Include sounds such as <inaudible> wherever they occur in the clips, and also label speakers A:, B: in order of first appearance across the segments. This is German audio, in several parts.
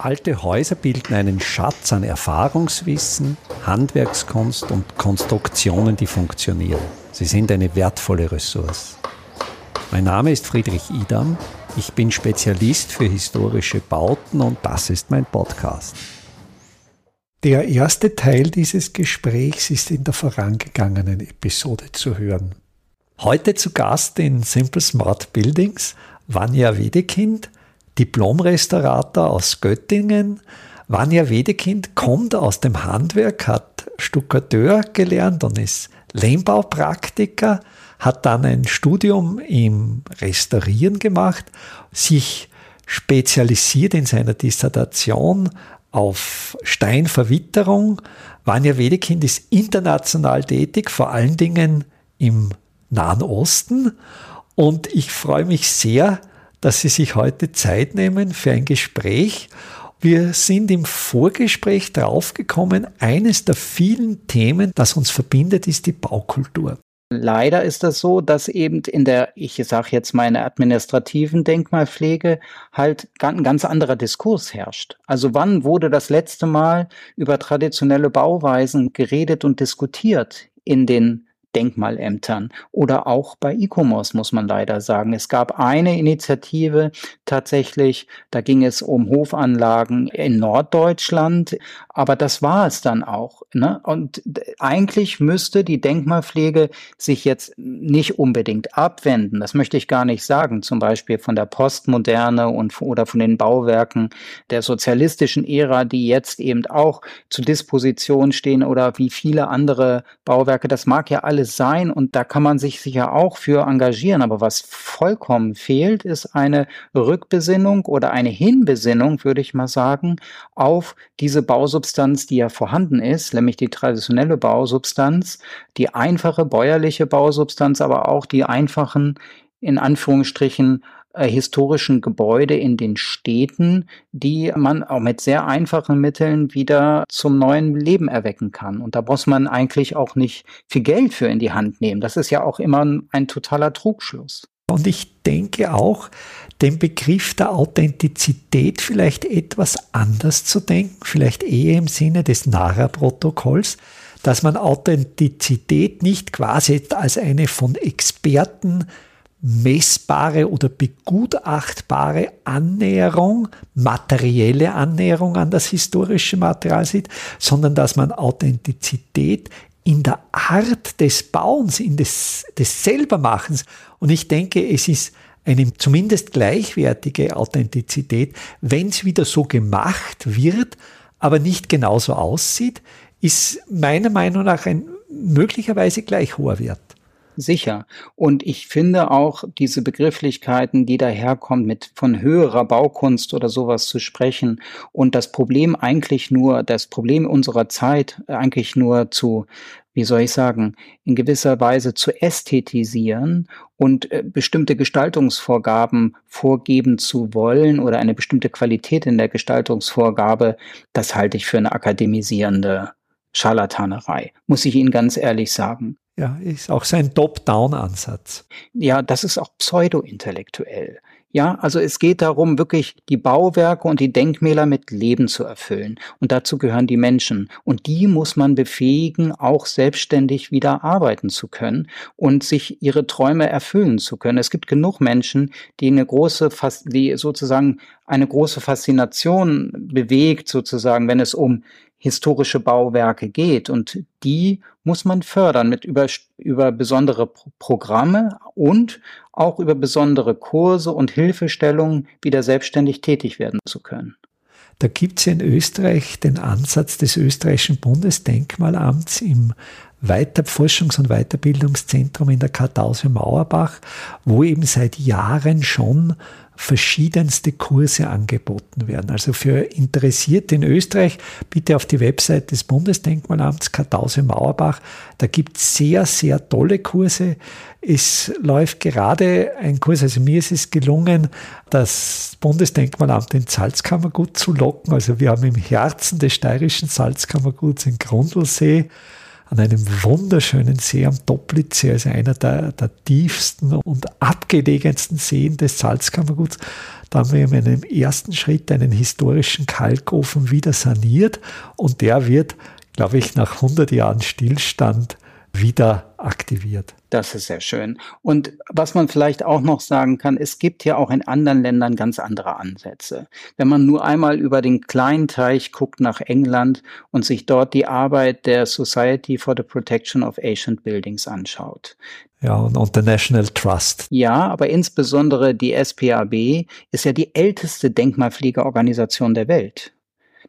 A: Alte Häuser bilden einen Schatz an Erfahrungswissen, Handwerkskunst und Konstruktionen, die funktionieren. Sie sind eine wertvolle Ressource. Mein Name ist Friedrich Idam. Ich bin Spezialist für historische Bauten und das ist mein Podcast. Der erste Teil dieses Gesprächs ist in der vorangegangenen Episode zu hören. Heute zu Gast in Simple Smart Buildings Vanja Wedekind, Diplomrestaurator aus Göttingen. Vanja Wedekind kommt aus dem Handwerk, hat Stuckateur gelernt und ist Lehmbaupraktiker, hat dann ein Studium im Restaurieren gemacht, sich spezialisiert in seiner Dissertation auf Steinverwitterung. Vanja Wedekind ist international tätig, vor allen Dingen im Nahen Osten. Und ich freue mich sehr, dass Sie sich heute Zeit nehmen für ein Gespräch. Wir sind im Vorgespräch draufgekommen, eines der vielen Themen, das uns verbindet, ist die Baukultur.
B: Leider ist das so, dass eben in der, ich sage jetzt mal in der administrativen Denkmalpflege halt ein ganz anderer Diskurs herrscht. Also wann wurde das letzte Mal über traditionelle Bauweisen geredet und diskutiert in den Denkmalämtern oder auch bei ICOMOS muss man leider sagen. Es gab eine Initiative tatsächlich, da ging es um Hofanlagen in Norddeutschland, aber das war es dann auch. Ne? Und eigentlich müsste die Denkmalpflege sich jetzt nicht unbedingt abwenden, das möchte ich gar nicht sagen, zum Beispiel von der Postmoderne und oder von den Bauwerken der sozialistischen Ära, die jetzt eben auch zur Disposition stehen oder wie viele andere Bauwerke, das mag ja alles alles sein und da kann man sich sicher auch für engagieren. Aber was vollkommen fehlt, ist eine Rückbesinnung oder eine Hinbesinnung, würde ich mal sagen, auf diese Bausubstanz, die ja vorhanden ist, nämlich die traditionelle Bausubstanz, die einfache bäuerliche Bausubstanz, aber auch die einfachen in Anführungsstrichen historischen Gebäude in den Städten, die man auch mit sehr einfachen Mitteln wieder zum neuen Leben erwecken kann. Und da muss man eigentlich auch nicht viel Geld für in die Hand nehmen. Das ist ja auch immer ein totaler Trugschluss.
A: Und ich denke auch, den Begriff der Authentizität vielleicht etwas anders zu denken, vielleicht eher im Sinne des Nara-Protokolls, dass man Authentizität nicht quasi als eine von Experten messbare oder begutachtbare Annäherung, materielle Annäherung an das historische Material sieht, sondern dass man Authentizität in der Art des Bauens, in des, des Selbermachens. Und ich denke, es ist eine zumindest gleichwertige Authentizität, wenn es wieder so gemacht wird, aber nicht genauso aussieht, ist meiner Meinung nach ein möglicherweise gleich hoher Wert
B: sicher. Und ich finde auch diese Begrifflichkeiten, die daherkommen, mit von höherer Baukunst oder sowas zu sprechen und das Problem eigentlich nur, das Problem unserer Zeit eigentlich nur zu wie soll ich sagen, in gewisser Weise zu ästhetisieren und äh, bestimmte Gestaltungsvorgaben vorgeben zu wollen oder eine bestimmte Qualität in der Gestaltungsvorgabe, das halte ich für eine akademisierende Scharlatanerei, muss ich Ihnen ganz ehrlich sagen.
A: Ja, ist auch sein Top-Down-Ansatz.
B: Ja, das ist auch pseudo-intellektuell. Ja, also es geht darum, wirklich die Bauwerke und die Denkmäler mit Leben zu erfüllen. Und dazu gehören die Menschen. Und die muss man befähigen, auch selbstständig wieder arbeiten zu können und sich ihre Träume erfüllen zu können. Es gibt genug Menschen, die eine große, die sozusagen eine große Faszination bewegt, sozusagen, wenn es um historische Bauwerke geht. Und die muss man fördern mit über, über besondere Pro Programme und auch über besondere Kurse und Hilfestellungen wieder selbstständig tätig werden zu können.
A: Da gibt es in Österreich den Ansatz des österreichischen Bundesdenkmalamts im Weiter Forschungs- und Weiterbildungszentrum in der Kartause Mauerbach, wo eben seit Jahren schon verschiedenste Kurse angeboten werden. Also für Interessierte in Österreich bitte auf die Website des Bundesdenkmalamts Kartause Mauerbach. Da gibt es sehr, sehr tolle Kurse. Es läuft gerade ein Kurs, also mir ist es gelungen, das Bundesdenkmalamt in Salzkammergut zu locken. Also wir haben im Herzen des steirischen Salzkammerguts in Grundlsee an einem wunderschönen See am Toplitz, also einer der, der tiefsten und abgelegensten Seen des Salzkammerguts. Da haben wir in einem ersten Schritt einen historischen Kalkofen wieder saniert und der wird, glaube ich, nach 100 Jahren Stillstand wieder aktiviert.
B: Das ist sehr schön. Und was man vielleicht auch noch sagen kann, es gibt ja auch in anderen Ländern ganz andere Ansätze. Wenn man nur einmal über den kleinen Teich guckt nach England und sich dort die Arbeit der Society for the Protection of Ancient Buildings anschaut.
A: Ja, und, und der National Trust.
B: Ja, aber insbesondere die SPAB ist ja die älteste Denkmalpflegeorganisation der Welt.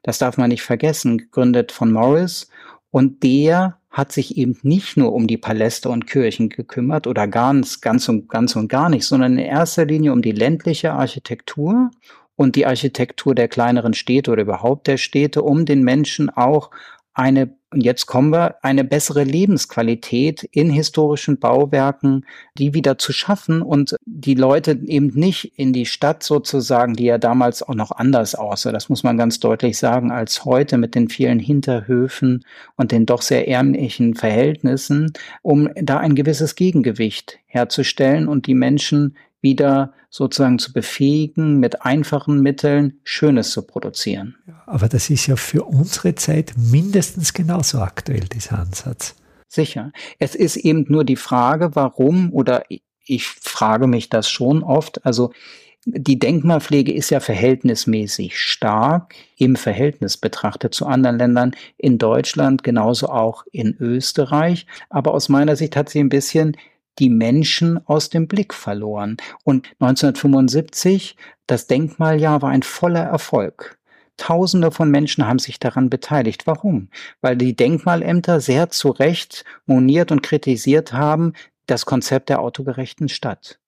B: Das darf man nicht vergessen, gegründet von Morris. Und der hat sich eben nicht nur um die Paläste und Kirchen gekümmert oder ganz, ganz und ganz und gar nicht, sondern in erster Linie um die ländliche Architektur und die Architektur der kleineren Städte oder überhaupt der Städte, um den Menschen auch eine, und jetzt kommen wir, eine bessere Lebensqualität in historischen Bauwerken, die wieder zu schaffen und die Leute eben nicht in die Stadt sozusagen, die ja damals auch noch anders aussah, das muss man ganz deutlich sagen, als heute mit den vielen Hinterhöfen und den doch sehr ärmlichen Verhältnissen, um da ein gewisses Gegengewicht herzustellen und die Menschen wieder sozusagen zu befähigen, mit einfachen Mitteln Schönes zu produzieren.
A: Aber das ist ja für unsere Zeit mindestens genauso aktuell, dieser Ansatz.
B: Sicher. Es ist eben nur die Frage, warum, oder ich frage mich das schon oft, also die Denkmalpflege ist ja verhältnismäßig stark im Verhältnis betrachtet zu anderen Ländern, in Deutschland, genauso auch in Österreich. Aber aus meiner Sicht hat sie ein bisschen die Menschen aus dem Blick verloren. Und 1975, das Denkmaljahr war ein voller Erfolg. Tausende von Menschen haben sich daran beteiligt. Warum? Weil die Denkmalämter sehr zu Recht moniert und kritisiert haben das Konzept der autogerechten Stadt.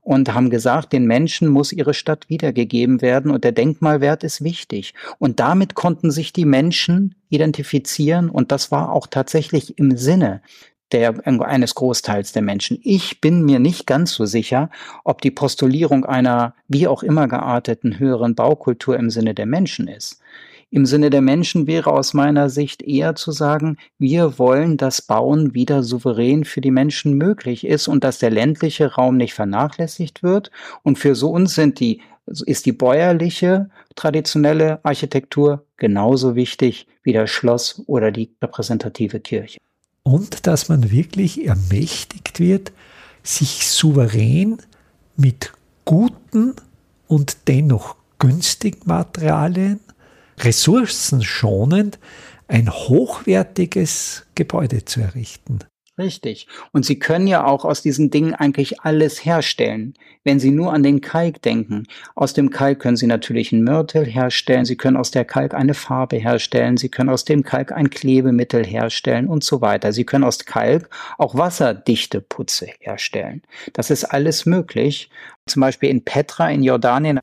B: Und haben gesagt, den Menschen muss ihre Stadt wiedergegeben werden und der Denkmalwert ist wichtig. Und damit konnten sich die Menschen identifizieren und das war auch tatsächlich im Sinne der, eines Großteils der Menschen. Ich bin mir nicht ganz so sicher, ob die Postulierung einer wie auch immer gearteten höheren Baukultur im Sinne der Menschen ist. Im Sinne der Menschen wäre aus meiner Sicht eher zu sagen, wir wollen, dass Bauen wieder souverän für die Menschen möglich ist und dass der ländliche Raum nicht vernachlässigt wird. Und für so uns sind die, ist die bäuerliche, traditionelle Architektur genauso wichtig wie das Schloss oder die repräsentative Kirche
A: und dass man wirklich ermächtigt wird, sich souverän mit guten und dennoch günstigen Materialien, ressourcenschonend ein hochwertiges Gebäude zu errichten.
B: Richtig. Und Sie können ja auch aus diesen Dingen eigentlich alles herstellen. Wenn Sie nur an den Kalk denken. Aus dem Kalk können Sie natürlich ein Mörtel herstellen. Sie können aus der Kalk eine Farbe herstellen. Sie können aus dem Kalk ein Klebemittel herstellen und so weiter. Sie können aus Kalk auch wasserdichte Putze herstellen. Das ist alles möglich. Zum Beispiel in Petra in Jordanien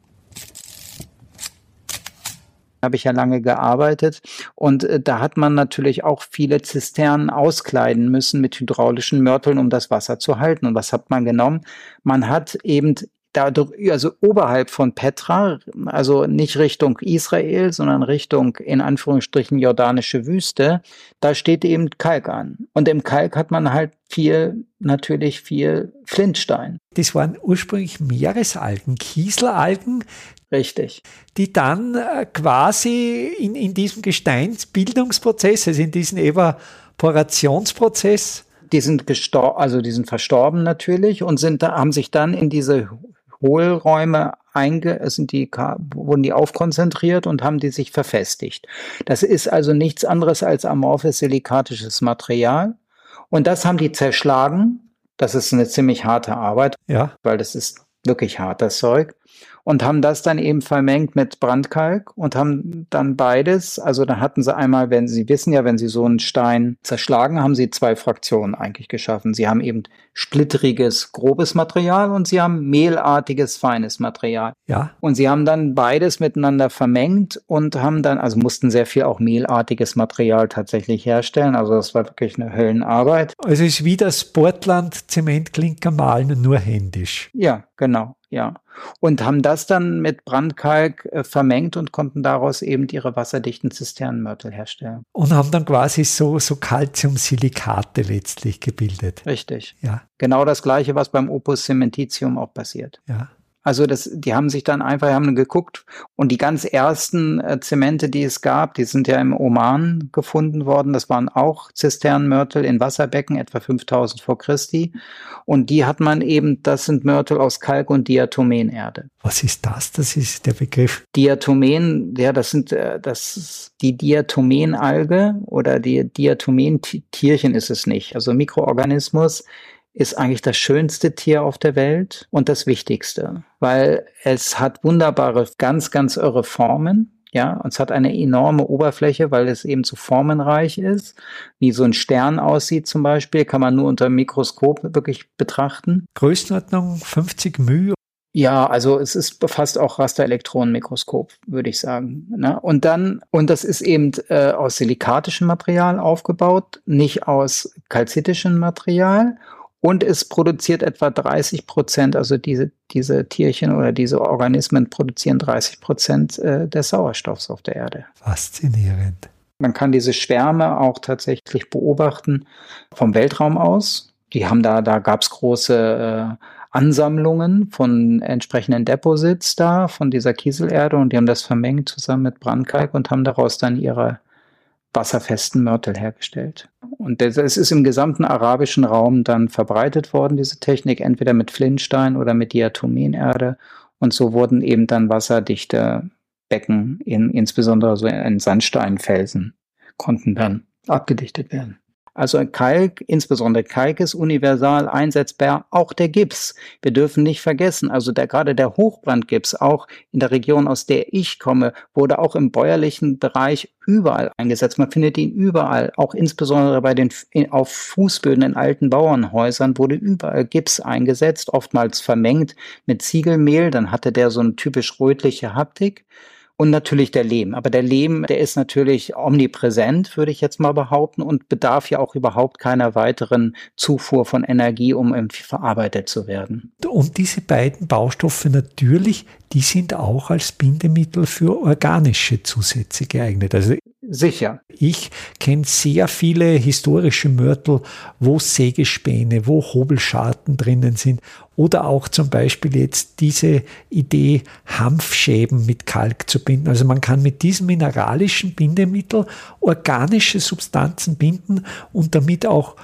B: habe ich ja lange gearbeitet. Und äh, da hat man natürlich auch viele Zisternen auskleiden müssen mit hydraulischen Mörteln, um das Wasser zu halten. Und was hat man genommen? Man hat eben dadurch, also oberhalb von Petra, also nicht Richtung Israel, sondern Richtung in Anführungsstrichen jordanische Wüste, da steht eben Kalk an. Und im Kalk hat man halt viel, natürlich viel Flintstein.
A: Das waren ursprünglich Meeresalgen, Kieselalgen.
B: Richtig.
A: Die dann äh, quasi in, in diesem Gesteinsbildungsprozess, also in diesem Evaporationsprozess,
B: die sind gestorben, also die sind verstorben natürlich und sind da, haben sich dann in diese Hohlräume einge, sind die, wurden die aufkonzentriert und haben die sich verfestigt. Das ist also nichts anderes als amorphes silikatisches Material. Und das haben die zerschlagen. Das ist eine ziemlich harte Arbeit,
A: ja.
B: weil das ist wirklich hartes Zeug und haben das dann eben vermengt mit Brandkalk und haben dann beides, also dann hatten sie einmal, wenn Sie wissen ja, wenn Sie so einen Stein zerschlagen, haben Sie zwei Fraktionen eigentlich geschaffen. Sie haben eben splitteriges, grobes Material und Sie haben mehlartiges, feines Material.
A: Ja.
B: Und Sie haben dann beides miteinander vermengt und haben dann, also mussten sehr viel auch mehlartiges Material tatsächlich herstellen. Also das war wirklich eine Höllenarbeit.
A: Also es ist wie das Portland Zementklinker malen, nur händisch.
B: Ja, genau. Ja. Und haben das dann mit Brandkalk äh, vermengt und konnten daraus eben ihre wasserdichten Zisternenmörtel herstellen.
A: Und haben dann quasi so, so Calciumsilikate letztlich gebildet.
B: Richtig.
A: Ja.
B: Genau das gleiche, was beim Opus cementitium auch passiert.
A: Ja.
B: Also das, die haben sich dann einfach, haben geguckt und die ganz ersten äh, Zemente, die es gab, die sind ja im Oman gefunden worden. Das waren auch Zisternenmörtel in Wasserbecken, etwa 5000 vor Christi. Und die hat man eben, das sind Mörtel aus Kalk- und Diatomenerde.
A: Was ist das? Das ist der Begriff.
B: Diatomen, ja, das sind, äh, das die Diatomenalge oder die Diatomentierchen ist es nicht. Also Mikroorganismus, ist eigentlich das schönste Tier auf der Welt und das wichtigste, weil es hat wunderbare, ganz, ganz irre Formen. Ja, und es hat eine enorme Oberfläche, weil es eben so formenreich ist. Wie so ein Stern aussieht zum Beispiel, kann man nur unter dem Mikroskop wirklich betrachten.
A: Größenordnung 50 μ
B: ja, also es ist fast auch Rasterelektronenmikroskop, würde ich sagen. Ne? Und dann, und das ist eben äh, aus silikatischem Material aufgebaut, nicht aus kalzitischem Material. Und es produziert etwa 30 Prozent, also diese, diese Tierchen oder diese Organismen produzieren 30 Prozent äh, des Sauerstoffs auf der Erde.
A: Faszinierend.
B: Man kann diese Schwärme auch tatsächlich beobachten vom Weltraum aus. Die haben da, da gab es große äh, Ansammlungen von entsprechenden Deposits da, von dieser Kieselerde und die haben das vermengt zusammen mit Brandkalk und haben daraus dann ihre wasserfesten Mörtel hergestellt. Und es ist im gesamten arabischen Raum dann verbreitet worden, diese Technik, entweder mit Flintstein oder mit Diatomenerde. Und so wurden eben dann wasserdichte Becken, in, insbesondere so in Sandsteinfelsen, konnten dann abgedichtet werden. Also Kalk, insbesondere Kalk ist universal einsetzbar, auch der Gips. Wir dürfen nicht vergessen, also der, gerade der Hochbrandgips, auch in der Region, aus der ich komme, wurde auch im bäuerlichen Bereich überall eingesetzt. Man findet ihn überall, auch insbesondere bei den auf Fußböden in alten Bauernhäusern wurde überall Gips eingesetzt, oftmals vermengt mit Ziegelmehl, dann hatte der so eine typisch rötliche Haptik und natürlich der Lehm. Aber der Lehm, der ist natürlich omnipräsent, würde ich jetzt mal behaupten, und bedarf ja auch überhaupt keiner weiteren Zufuhr von Energie, um irgendwie verarbeitet zu werden.
A: Und diese beiden Baustoffe natürlich, die sind auch als Bindemittel für organische Zusätze geeignet. Also
B: Sicher.
A: Ich kenne sehr viele historische Mörtel, wo Sägespäne, wo Hobelscharten drinnen sind oder auch zum Beispiel jetzt diese Idee, Hanfschäben mit Kalk zu binden. Also man kann mit diesem mineralischen Bindemittel organische Substanzen binden und damit auch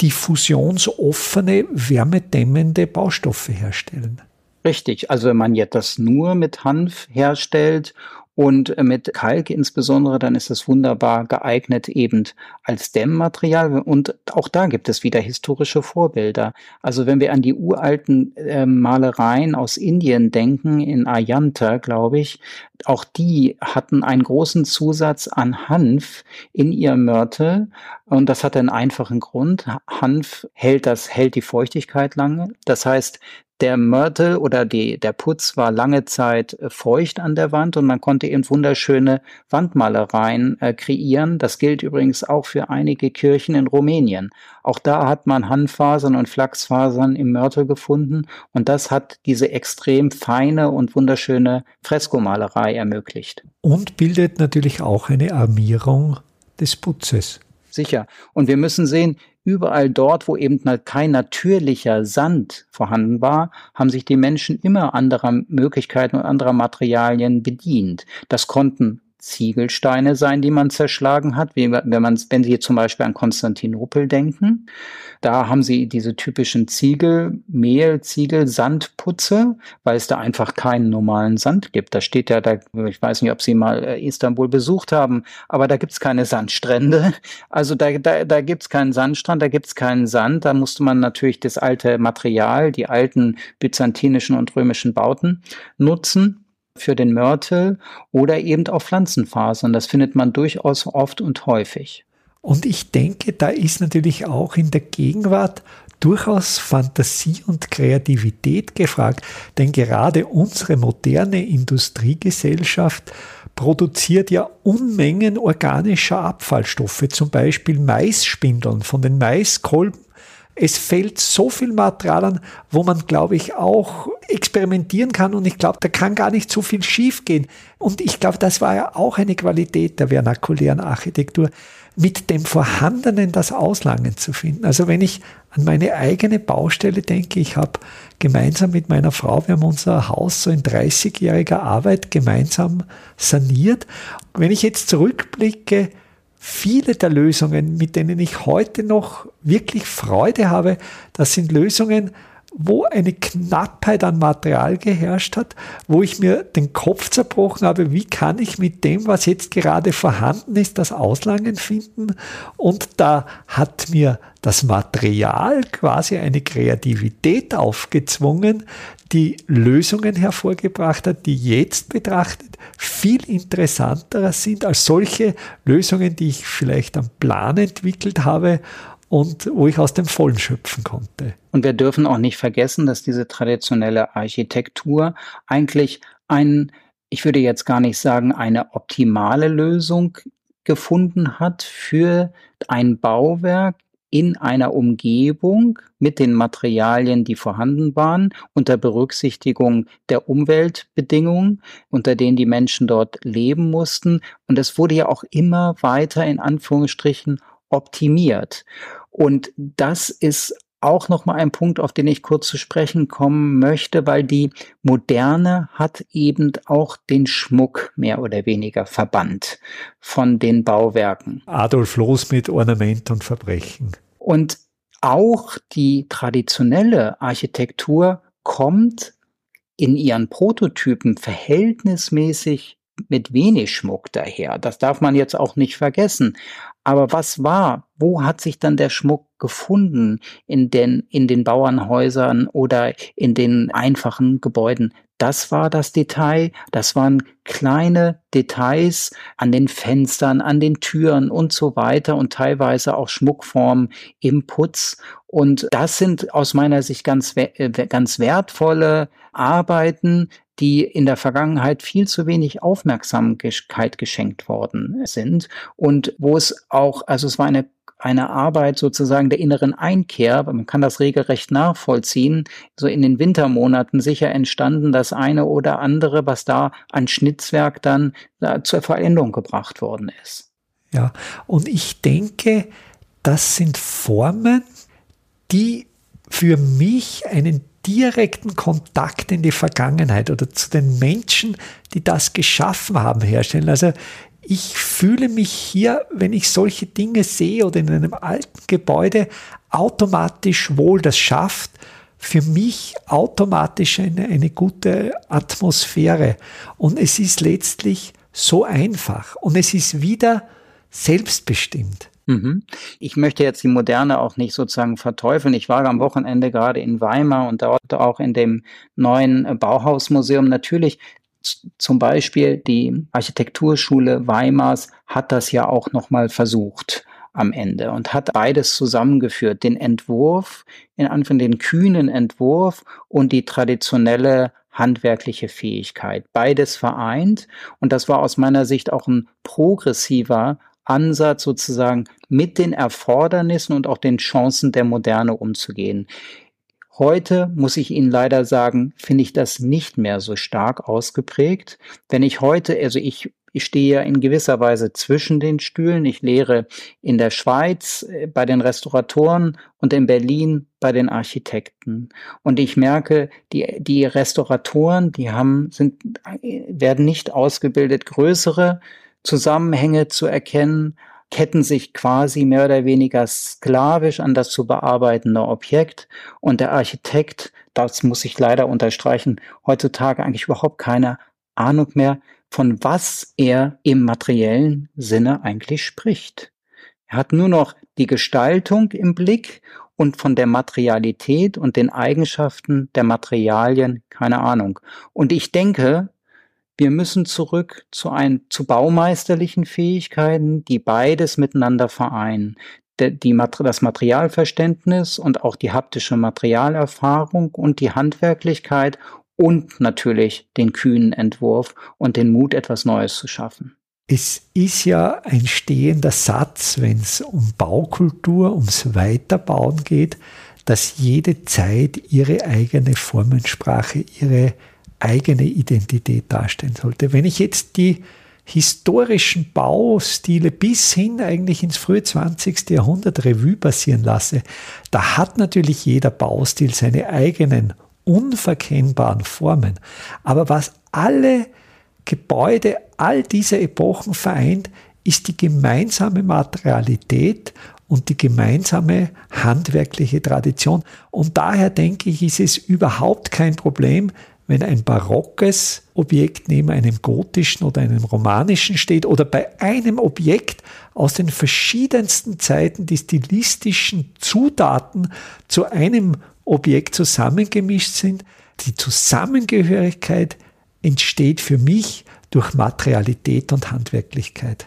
A: diffusionsoffene, wärmedämmende Baustoffe herstellen.
B: Richtig, also wenn man jetzt das nur mit Hanf herstellt und mit Kalk insbesondere, dann ist es wunderbar geeignet eben als Dämmmaterial. Und auch da gibt es wieder historische Vorbilder. Also wenn wir an die uralten äh, Malereien aus Indien denken, in Ayanta, glaube ich, auch die hatten einen großen Zusatz an Hanf in ihrem Mörtel. Und das hat einen einfachen Grund. Hanf hält das, hält die Feuchtigkeit lange. Das heißt, der Mörtel oder die, der Putz war lange Zeit äh, feucht an der Wand und man konnte eben wunderschöne Wandmalereien äh, kreieren. Das gilt übrigens auch für einige Kirchen in Rumänien. Auch da hat man Handfasern und Flachsfasern im Mörtel gefunden und das hat diese extrem feine und wunderschöne Freskomalerei ermöglicht.
A: Und bildet natürlich auch eine Armierung des Putzes.
B: Sicher. Und wir müssen sehen, überall dort, wo eben kein natürlicher Sand vorhanden war, haben sich die Menschen immer anderer Möglichkeiten und anderer Materialien bedient. Das konnten Ziegelsteine sein, die man zerschlagen hat, wie, wenn man, wenn Sie zum Beispiel an Konstantinopel denken. Da haben Sie diese typischen Ziegel, Mehl, Ziegel, Sandputze, weil es da einfach keinen normalen Sand gibt. Da steht ja, da, ich weiß nicht, ob Sie mal äh, Istanbul besucht haben, aber da gibt's keine Sandstrände. <laughs> Also da, da, da gibt's keinen Sandstrand, da gibt's keinen Sand. Da musste man natürlich das alte Material, die alten byzantinischen und römischen Bauten nutzen für den Mörtel oder eben auf Pflanzenfasern. Das findet man durchaus oft und häufig.
A: Und ich denke, da ist natürlich auch in der Gegenwart durchaus Fantasie und Kreativität gefragt, denn gerade unsere moderne Industriegesellschaft produziert ja Unmengen organischer Abfallstoffe, zum Beispiel Maisspindeln von den Maiskolben es fällt so viel Material an, wo man, glaube ich, auch experimentieren kann und ich glaube, da kann gar nicht so viel schiefgehen. Und ich glaube, das war ja auch eine Qualität der vernakulären Architektur, mit dem Vorhandenen das Auslangen zu finden. Also wenn ich an meine eigene Baustelle denke, ich habe gemeinsam mit meiner Frau, wir haben unser Haus so in 30-jähriger Arbeit gemeinsam saniert. Wenn ich jetzt zurückblicke, viele der Lösungen, mit denen ich heute noch wirklich Freude habe, das sind Lösungen, wo eine Knappheit an Material geherrscht hat, wo ich mir den Kopf zerbrochen habe, wie kann ich mit dem, was jetzt gerade vorhanden ist, das Auslangen finden. Und da hat mir das Material quasi eine Kreativität aufgezwungen, die Lösungen hervorgebracht hat, die jetzt betrachtet viel interessanter sind als solche Lösungen, die ich vielleicht am Plan entwickelt habe und wo ich aus dem Vollen schöpfen konnte.
B: Und wir dürfen auch nicht vergessen, dass diese traditionelle Architektur eigentlich ein, ich würde jetzt gar nicht sagen, eine optimale Lösung gefunden hat für ein Bauwerk in einer Umgebung mit den Materialien, die vorhanden waren, unter Berücksichtigung der Umweltbedingungen, unter denen die Menschen dort leben mussten. Und es wurde ja auch immer weiter in Anführungsstrichen optimiert. Und das ist auch noch mal ein Punkt, auf den ich kurz zu sprechen kommen möchte, weil die Moderne hat eben auch den Schmuck mehr oder weniger verbannt von den Bauwerken.
A: Adolf Loos mit Ornament und Verbrechen.
B: Und auch die traditionelle Architektur kommt in ihren Prototypen verhältnismäßig mit wenig Schmuck daher. Das darf man jetzt auch nicht vergessen. Aber was war? Wo hat sich dann der Schmuck gefunden in den, in den Bauernhäusern oder in den einfachen Gebäuden? Das war das Detail. Das waren kleine Details an den Fenstern, an den Türen und so weiter und teilweise auch Schmuckformen im Putz. Und das sind aus meiner Sicht ganz, äh, ganz wertvolle Arbeiten, die in der Vergangenheit viel zu wenig Aufmerksamkeit geschenkt worden sind und wo es auch, also es war eine eine Arbeit sozusagen der inneren Einkehr, man kann das regelrecht nachvollziehen, so in den Wintermonaten sicher entstanden, das eine oder andere, was da an Schnitzwerk dann äh, zur Veränderung gebracht worden ist.
A: Ja, und ich denke, das sind Formen, die für mich einen direkten Kontakt in die Vergangenheit oder zu den Menschen, die das geschaffen haben, herstellen. Also ich fühle mich hier, wenn ich solche Dinge sehe oder in einem alten Gebäude, automatisch wohl. Das schafft für mich automatisch eine, eine gute Atmosphäre. Und es ist letztlich so einfach. Und es ist wieder selbstbestimmt.
B: Mhm. Ich möchte jetzt die Moderne auch nicht sozusagen verteufeln. Ich war am Wochenende gerade in Weimar und dort auch in dem neuen Bauhausmuseum. Natürlich zum Beispiel die Architekturschule Weimars hat das ja auch nochmal versucht am Ende und hat beides zusammengeführt. Den Entwurf, in Anführungszeichen den kühnen Entwurf und die traditionelle handwerkliche Fähigkeit. Beides vereint. Und das war aus meiner Sicht auch ein progressiver Ansatz, sozusagen mit den Erfordernissen und auch den Chancen der Moderne umzugehen. Heute muss ich Ihnen leider sagen, finde ich das nicht mehr so stark ausgeprägt. Wenn ich heute, also ich, ich stehe ja in gewisser Weise zwischen den Stühlen. Ich lehre in der Schweiz äh, bei den Restauratoren und in Berlin bei den Architekten. Und ich merke, die, die Restauratoren, die haben, sind, äh, werden nicht ausgebildet, größere Zusammenhänge zu erkennen, ketten sich quasi mehr oder weniger sklavisch an das zu bearbeitende Objekt und der Architekt, das muss ich leider unterstreichen, heutzutage eigentlich überhaupt keine Ahnung mehr, von was er im materiellen Sinne eigentlich spricht. Er hat nur noch die Gestaltung im Blick und von der Materialität und den Eigenschaften der Materialien keine Ahnung. Und ich denke, wir müssen zurück zu, ein, zu baumeisterlichen Fähigkeiten, die beides miteinander vereinen. Die, die, das Materialverständnis und auch die haptische Materialerfahrung und die Handwerklichkeit und natürlich den kühnen Entwurf und den Mut, etwas Neues zu schaffen.
A: es ist ja ein stehender Satz, wenn es um Baukultur, ums Weiterbauen geht, dass jede Zeit ihre eigene Formensprache, ihre eigene Identität darstellen sollte. Wenn ich jetzt die historischen Baustile bis hin eigentlich ins frühe 20. Jahrhundert Revue passieren lasse, da hat natürlich jeder Baustil seine eigenen unverkennbaren Formen. Aber was alle Gebäude all dieser Epochen vereint, ist die gemeinsame Materialität und die gemeinsame handwerkliche Tradition. Und daher denke ich, ist es überhaupt kein Problem, wenn ein barockes Objekt neben einem gotischen oder einem romanischen steht oder bei einem Objekt aus den verschiedensten Zeiten die stilistischen Zutaten zu einem Objekt zusammengemischt sind. Die Zusammengehörigkeit entsteht für mich durch Materialität und Handwerklichkeit.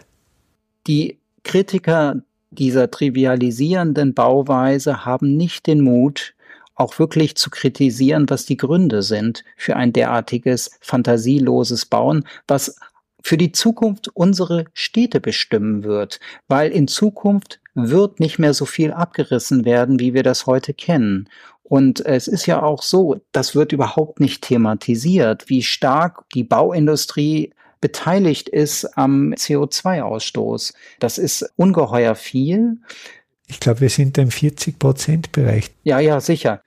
B: Die Kritiker dieser trivialisierenden Bauweise haben nicht den Mut, auch wirklich zu kritisieren, was die Gründe sind für ein derartiges fantasieloses Bauen, was für die Zukunft unsere Städte bestimmen wird, weil in Zukunft wird nicht mehr so viel abgerissen werden, wie wir das heute kennen. Und es ist ja auch so, das wird überhaupt nicht thematisiert, wie stark die Bauindustrie beteiligt ist am CO2-Ausstoß. Das ist ungeheuer viel.
A: Ich glaube, wir sind im 40-Prozent-Bereich.
B: Ja, ja, sicher.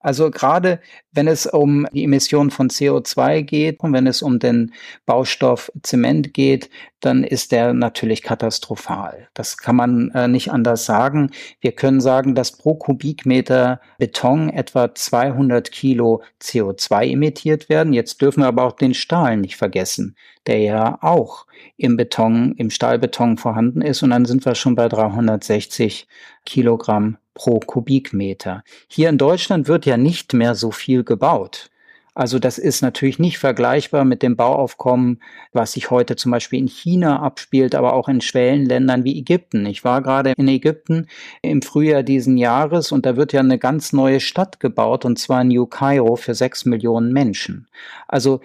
B: Also gerade wenn es um die Emission von CO2 geht und wenn es um den Baustoff Zement geht, dann ist der natürlich katastrophal. Das kann man äh, nicht anders sagen. Wir können sagen, dass pro Kubikmeter Beton etwa 200 Kilo CO2 emittiert werden. Jetzt dürfen wir aber auch den Stahl nicht vergessen, der ja auch im Beton, im Stahlbeton vorhanden ist. Und dann sind wir schon bei 360 Kilogramm pro Kubikmeter. Hier in Deutschland wird ja nicht mehr so viel gebaut. Also das ist natürlich nicht vergleichbar mit dem Bauaufkommen, was sich heute zum Beispiel in China abspielt, aber auch in Schwellenländern wie Ägypten. Ich war gerade in Ägypten im Frühjahr diesen Jahres und da wird ja eine ganz neue Stadt gebaut und zwar New Cairo für sechs Millionen Menschen. Also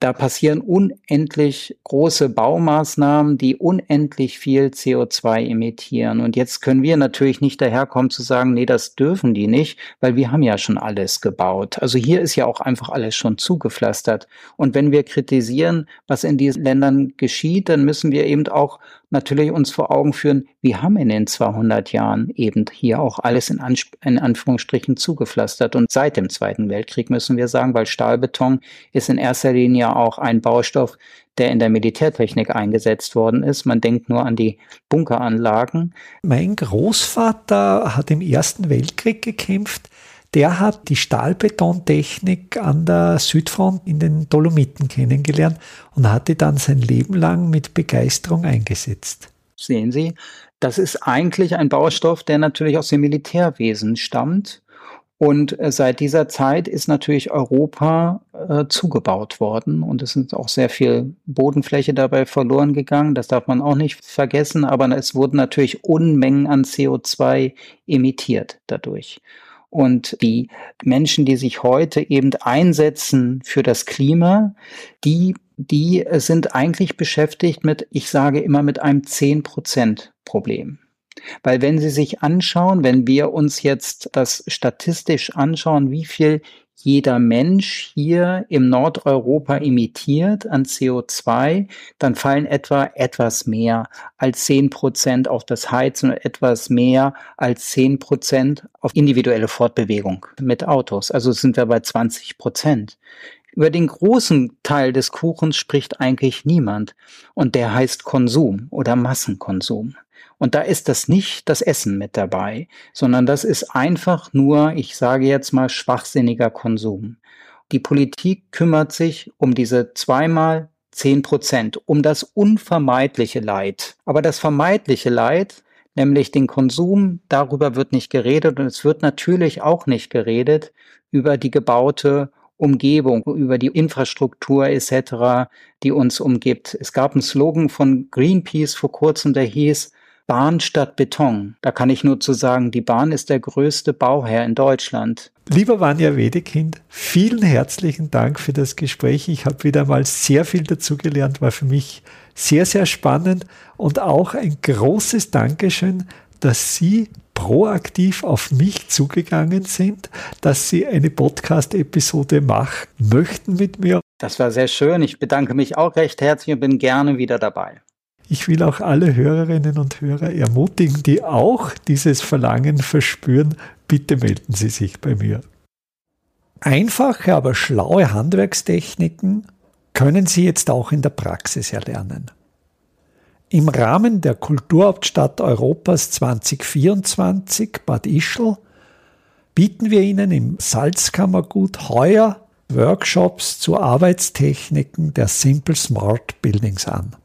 B: da passieren unendlich große Baumaßnahmen, die unendlich viel CO2 emittieren. Und jetzt können wir natürlich nicht daherkommen zu sagen, nee, das dürfen die nicht, weil wir haben ja schon alles gebaut. Also hier ist ja auch einfach alles schon zugepflastert. Und wenn wir kritisieren, was in diesen Ländern geschieht, dann müssen wir eben auch natürlich uns vor Augen führen, wir haben in den 200 Jahren eben hier auch alles in, Ansp in Anführungsstrichen zugepflastert. Und seit dem Zweiten Weltkrieg müssen wir sagen, weil Stahlbeton ist in erster Linie auch ein Baustoff, der in der Militärtechnik eingesetzt worden ist. Man denkt nur an die Bunkeranlagen.
A: Mein Großvater hat im Ersten Weltkrieg gekämpft der hat die Stahlbetontechnik an der Südfront in den Dolomiten kennengelernt und hat die dann sein Leben lang mit Begeisterung eingesetzt.
B: Sehen Sie, das ist eigentlich ein Baustoff, der natürlich aus dem Militärwesen stammt. Und äh, seit dieser Zeit ist natürlich Europa äh, zugebaut worden und es ist auch sehr viel Bodenfläche dabei verloren gegangen. Das darf man auch nicht vergessen, aber es wurden natürlich Unmengen an CO2 emittiert dadurch. Und die Menschen, die sich heute eben einsetzen für das Klima, die, die sind eigentlich beschäftigt mit, ich sage immer, mit einem 10% Problem. Weil wenn Sie sich anschauen, wenn wir uns jetzt das statistisch anschauen, wie viel jeder Mensch hier im Nordeuropa emittiert an CO2, dann fallen etwa etwas mehr als zehn Prozent auf das Heizen und etwas mehr als zehn Prozent auf individuelle Fortbewegung mit Autos. Also sind wir bei 20 Prozent. Über den großen Teil des Kuchens spricht eigentlich niemand. Und der heißt Konsum oder Massenkonsum. Und da ist das nicht das Essen mit dabei, sondern das ist einfach nur, ich sage jetzt mal, schwachsinniger Konsum. Die Politik kümmert sich um diese zweimal zehn Prozent, um das unvermeidliche Leid. Aber das vermeidliche Leid, nämlich den Konsum, darüber wird nicht geredet und es wird natürlich auch nicht geredet über die gebaute Umgebung, über die Infrastruktur etc., die uns umgibt. Es gab einen Slogan von Greenpeace vor kurzem, der hieß Bahn statt Beton. Da kann ich nur zu sagen, die Bahn ist der größte Bauherr in Deutschland.
A: Lieber Vanja Wedekind, vielen herzlichen Dank für das Gespräch. Ich habe wieder mal sehr viel dazugelernt, war für mich sehr, sehr spannend und auch ein großes Dankeschön, dass Sie proaktiv auf mich zugegangen sind, dass Sie eine Podcast-Episode machen möchten mit mir.
B: Das war sehr schön. Ich bedanke mich auch recht herzlich und bin gerne wieder dabei.
A: Ich will auch alle Hörerinnen und Hörer ermutigen, die auch dieses Verlangen verspüren, bitte melden Sie sich bei mir. Einfache, aber schlaue Handwerkstechniken können Sie jetzt auch in der Praxis erlernen. Im Rahmen der Kulturhauptstadt Europas 2024 Bad Ischl bieten wir Ihnen im Salzkammergut heuer Workshops zu Arbeitstechniken der Simple Smart Buildings an.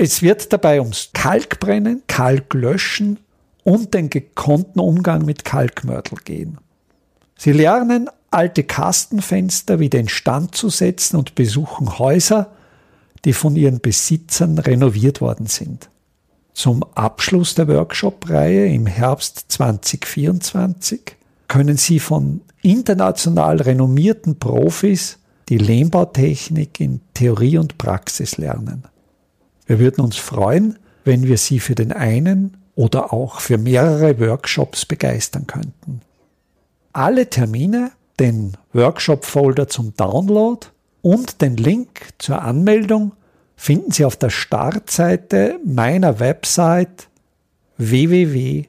A: Es wird dabei ums Kalkbrennen, Kalklöschen und den gekonnten Umgang mit Kalkmörtel gehen. Sie lernen, alte Kastenfenster wieder in Stand zu setzen und besuchen Häuser, die von ihren Besitzern renoviert worden sind. Zum Abschluss der Workshop-Reihe im Herbst 2024 können Sie von international renommierten Profis die Lehmbautechnik in Theorie und Praxis lernen. Wir würden uns freuen, wenn wir Sie für den einen oder auch für mehrere Workshops begeistern könnten. Alle Termine, den Workshop-Folder zum Download und den Link zur Anmeldung finden Sie auf der Startseite meiner Website www.idam.at.